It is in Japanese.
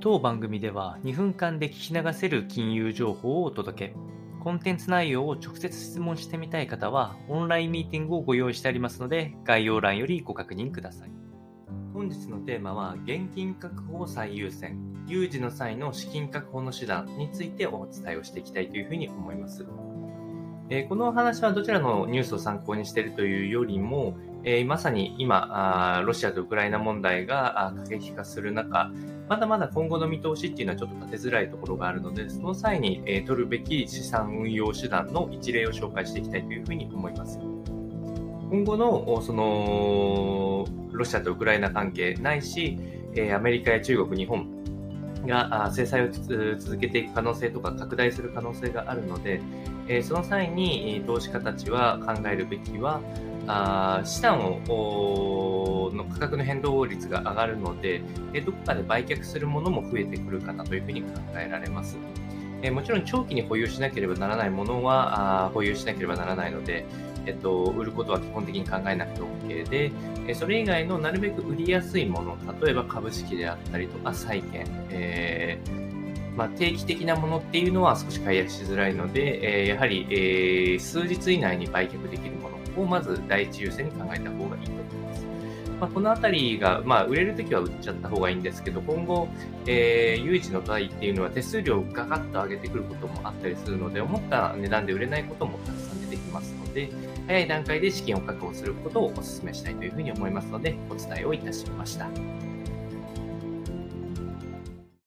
当番組では2分間で聞き流せる金融情報をお届け。コンテンツ内容を直接質問してみたい方は、オンラインミーティングをご用意してありますので、概要欄よりご確認ください。本日のテーマは、現金確保を最優先、有事の際の資金確保の手段についてお伝えをしていきたいというふうに思います。えー、このお話はどちらのニュースを参考にしているというよりも、えー、まさに今あロシアとウクライナ問題が過激化する中、まだまだ今後の見通しっていうのはちょっと立てづらいところがあるので、その際に、えー、取るべき資産運用手段の一例を紹介していきたいというふうに思います。今後のそのロシアとウクライナ関係ないし、えー、アメリカや中国、日本が制裁を続けていく可能性とか拡大する可能性があるので、え、その際に投資家たちは考えるべきは、あ資産をの価格の変動率が上がるので、えどこかで売却するものも増えてくるかなというふうに考えられます。えもちろん長期に保有しなければならないものはあ保有しなければならないので、えっと、売ることは基本的に考えなくて OK で、えそれ以外のなるべく売りやすいもの、例えば株式であったりとか債券、えー、まあ、定期的なものっていうのは少し解約しづらいので、えー、やはり、えー、数日以内に売却できるものをまず第一優先に考えた方がいいと思います。まあ、このあたりが、まあ、売れるときは売っちゃった方がいいんですけど、今後、えー、有事の場合っていうのは手数料をガガッと上げてくることもあったりするので、思った値段で売れないこともたくさん出てきますので、早い段階で資金を確保することをお勧めしたいというふうに思いますので、お伝えをいたしました。